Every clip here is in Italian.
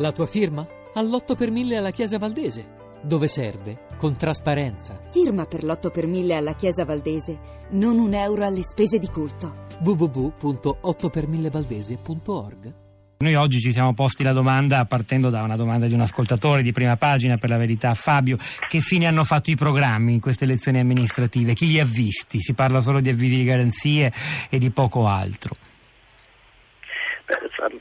La tua firma? All'8 per 1000 alla Chiesa Valdese. Dove serve? Con trasparenza. Firma per l'8 per 1000 alla Chiesa Valdese. Non un euro alle spese di culto. www.8per1000valdese.org noi oggi ci siamo posti la domanda, partendo da una domanda di un ascoltatore di prima pagina, per la verità, Fabio, che fine hanno fatto i programmi in queste elezioni amministrative? Chi li ha visti? Si parla solo di avvisi di garanzie e di poco altro.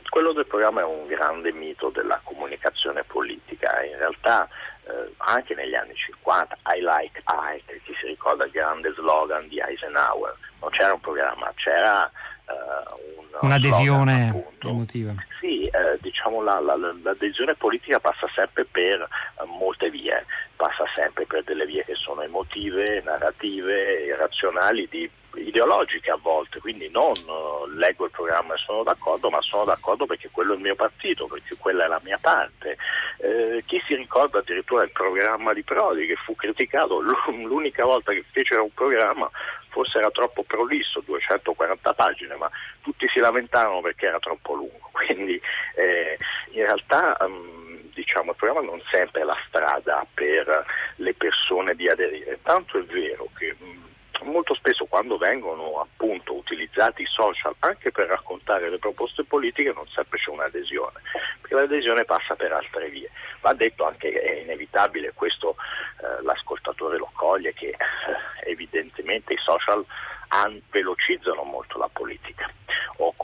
Quello del programma è un grande mito della comunicazione politica, in realtà eh, anche negli anni 50 I like Ike, chi si ricorda il grande slogan di Eisenhower, non c'era un programma, c'era eh, un un'adesione slogan, emotiva. Sì, eh, diciamo la, la, l'adesione politica passa sempre per eh, molte vie, passa sempre per delle vie che sono emotive, narrative, irrazionali, di ideologiche a volte, quindi non uh, leggo il programma e sono d'accordo, ma sono d'accordo perché quello è il mio partito, perché quella è la mia parte. Eh, chi si ricorda addirittura il programma di Prodi che fu criticato l'unica volta che fecero un programma forse era troppo prolisso, 240 pagine, ma tutti si lamentarono perché era troppo lungo, quindi eh, in realtà um, diciamo, il programma non sempre è la strada per le persone di aderire, tanto è vero che um, molto spesso quando vengono appunto utilizzati i social anche per raccontare le proposte politiche non sempre c'è un'adesione, perché l'adesione passa per altre vie. Va detto anche che è inevitabile, questo eh, l'ascoltatore lo coglie, che eh, evidentemente i social an- velocizzano molto la politica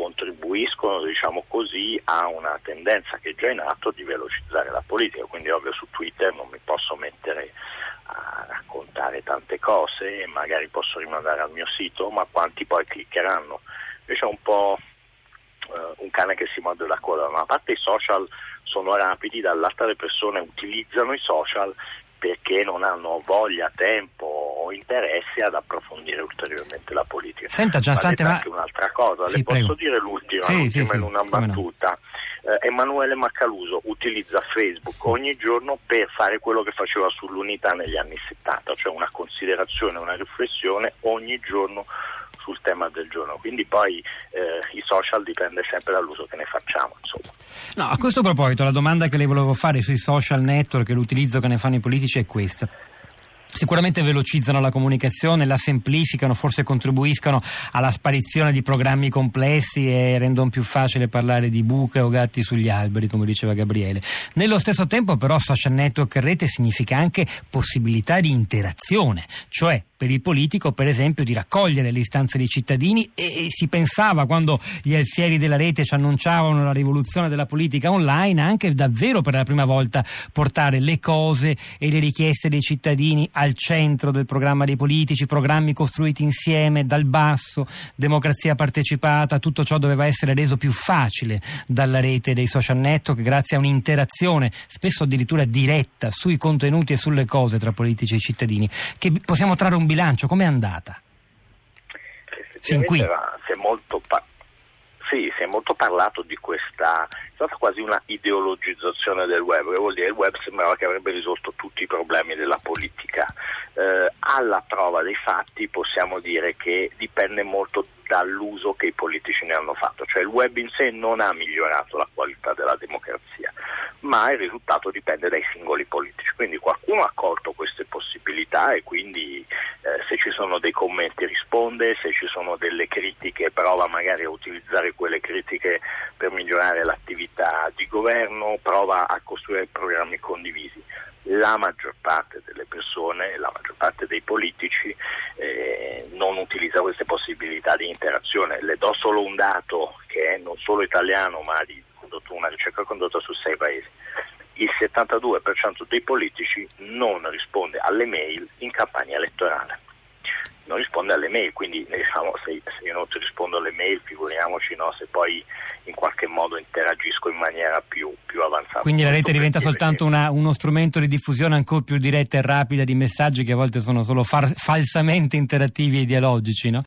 contribuiscono diciamo così a una tendenza che è già in atto di velocizzare la politica, quindi ovvio su Twitter non mi posso mettere a raccontare tante cose magari posso rimandare al mio sito, ma quanti poi cliccheranno? Invece è un po' eh, un cane che si morde la coda, da una parte i social sono rapidi, dall'altra le persone utilizzano i social perché non hanno voglia, tempo o interesse ad approfondire ulteriormente la politica. Senta Giansante, ma... cosa, sì, le prego. posso dire l'ultima, sì, l'ultima sì, in una battuta. No eh, Emanuele Maccaluso utilizza Facebook ogni giorno per fare quello che faceva sull'unità negli anni 70, cioè una considerazione, una riflessione ogni giorno sul tema del giorno. Quindi poi eh, i social dipende sempre dall'uso che ne facciamo. Insomma. No, a questo proposito la domanda che le volevo fare sui social network e l'utilizzo che ne fanno i politici è questa. Sicuramente velocizzano la comunicazione, la semplificano, forse contribuiscono alla sparizione di programmi complessi e rendono più facile parlare di buche o gatti sugli alberi, come diceva Gabriele. Nello stesso tempo però social network e rete significa anche possibilità di interazione, cioè per il politico, per esempio, di raccogliere le istanze dei cittadini e, si pensava quando gli alfieri della rete ci annunciavano la rivoluzione della politica online anche davvero per la prima volta portare le cose e le richieste dei cittadini al centro del programma dei politici, programmi costruiti insieme dal basso, democrazia partecipata, tutto ciò doveva essere reso più facile dalla rete dei social network grazie a un'interazione spesso addirittura diretta sui contenuti e sulle cose tra politici e cittadini che possiamo trarre un bilancio, com'è andata? Sin qui. Si è molto, si è molto parlato di questa, stata quasi una ideologizzazione del web, che vuol dire il web sembrava che avrebbe risolto tutti i problemi della politica. Eh, alla prova dei fatti possiamo dire che dipende molto dall'uso che i politici ne hanno fatto, cioè il web in sé non ha migliorato la qualità della democrazia, ma il risultato dipende dai singoli politici, quindi qualcuno ha colto queste possibilità e quindi eh, se ci sono dei commenti risponde, se ci sono delle critiche prova magari a utilizzare quelle critiche per migliorare l'attività di governo, prova a costruire programmi condivisi. La maggior parte delle persone, la maggior parte dei politici eh, non utilizza queste possibilità di interazione. Le do solo un dato che è non solo italiano ma di una ricerca condotta su sei paesi. Il 72% dei politici non risponde alle mail in campagna elettorale non risponde alle mail, quindi diciamo, se, se, io non ti rispondo alle mail figuriamoci no, se poi in qualche modo interagisco in maniera più, più avanzata. Quindi la rete diventa soltanto una, uno strumento di diffusione ancora più diretta e rapida di messaggi che a volte sono solo far, falsamente interattivi e ideologici, no?